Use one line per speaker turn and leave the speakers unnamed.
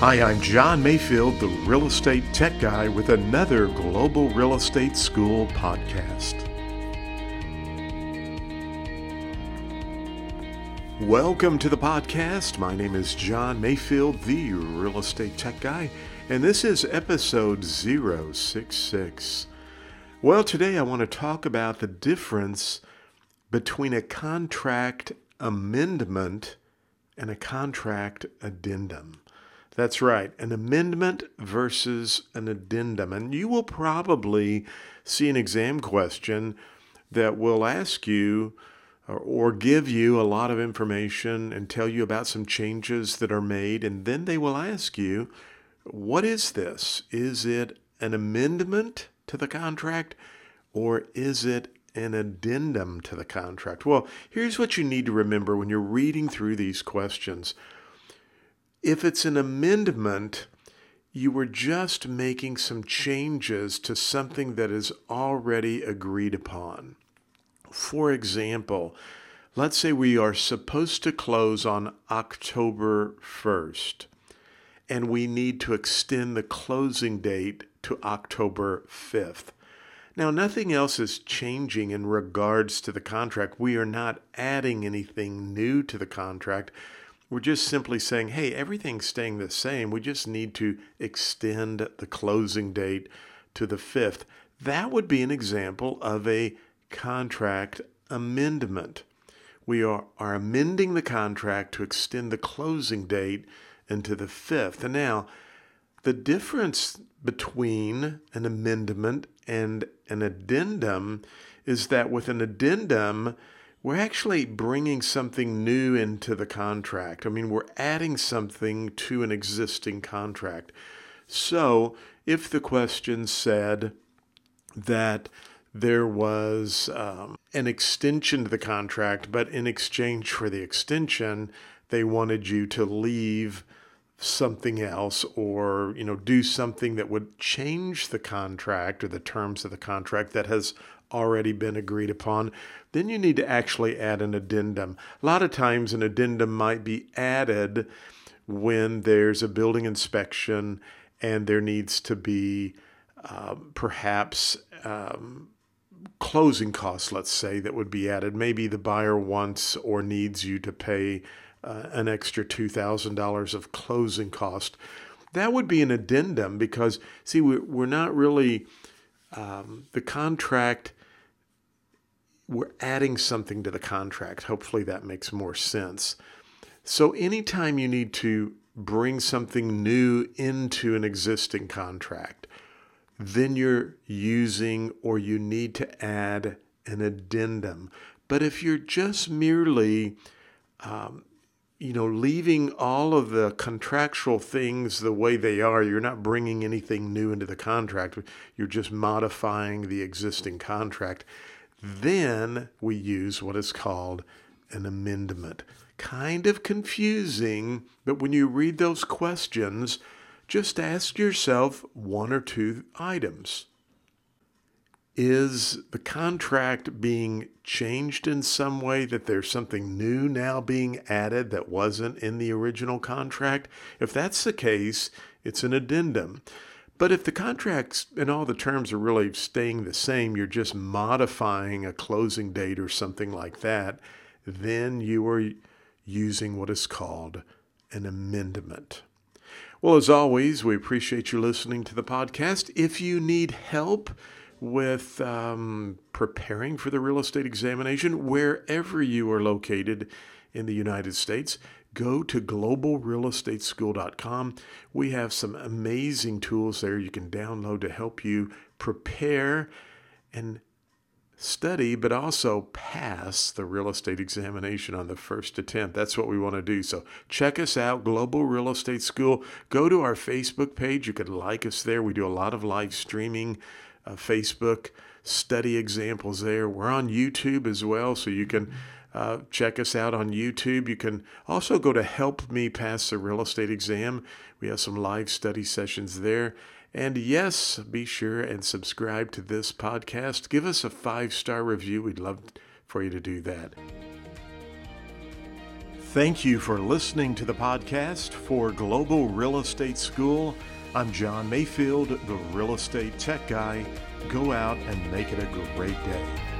Hi, I'm John Mayfield, the real estate tech guy, with another Global Real Estate School podcast. Welcome to the podcast. My name is John Mayfield, the real estate tech guy, and this is episode 066. Well, today I want to talk about the difference between a contract amendment and a contract addendum. That's right, an amendment versus an addendum. And you will probably see an exam question that will ask you or, or, give you a lot of information and tell you about some changes that are made. And then they will ask you, what is this? Is it an amendment to the contract or is it an addendum to the contract? Well, here's what you need to remember when you're reading through these questions. If it's an amendment, you were just making some changes to something that is already agreed upon. For example, let's say we are supposed to close on October 1st, and we need to extend the closing date to October 5th. Now, nothing else is changing in regards to the contract. We are not adding anything new to the contract. We're just simply saying, hey, everything's staying the same. We just need to extend the closing date to the 5th. That would be an example of a contract amendment. We are, are amending the contract to extend the closing date into the 5th. And now, the difference between an amendment and an addendum is that with an addendum, we're actually bringing something new into the contract. I mean, we're adding something to an existing contract. So, if the question said that there was um, an extension to the contract, but in exchange for the extension, they wanted you to leave something else or you know do something that would change the contract or the terms of the contract that has already been agreed upon, then you need to actually add an addendum. A lot of times, an addendum might be added when there's a building inspection and there needs to be um, perhaps um, closing costs, let's say, that would be added. Maybe the buyer wants or needs you to pay uh, an extra $2,000 of closing cost. That would be an addendum because, see, we're not really, um, the contract we're adding something to the contract. Hopefully that makes more sense. So, anytime you need to bring something new into an existing contract, then you're using or you need to add an addendum. But if you're just merely, um, you know, leaving all of the contractual things the way they are, you're not bringing anything new into the contract. You're just modifying the existing contract then we use what is called an amendment. Kind of confusing, but when you read those questions, just ask yourself one or two items. Is the contract being changed in some way that there's something new now being added that wasn't in the original contract? If that's the case, it's an addendum. But if the contracts and all the terms are really staying the same, you're just modifying a closing date or something like that, then you are using what is called an amendment. Well, as always, we appreciate you listening to the podcast. If you need help with um, preparing for the real estate examination, wherever you are located in the United States, go to globalrealestateschool.com. We have some amazing tools there you can download to help you prepare and study, but also pass the real estate examination on the first attempt. That's what we want to do. So check us out, Global Real Estate School. Go to our Facebook page. You can like us there. We do a lot of live streaming, uh, Facebook study examples there. We're on YouTube as well, so you can. Uh, check us out on YouTube. You can also go to Help Me Pass the Real Estate Exam. We have some live study sessions there. And yes, be sure and subscribe to this podcast. Give us a five star review. We'd love for you to do that. Thank you for listening to the podcast for Global Real Estate School. I'm John Mayfield, the Real Estate Tech Guy. Go out and make it a great day.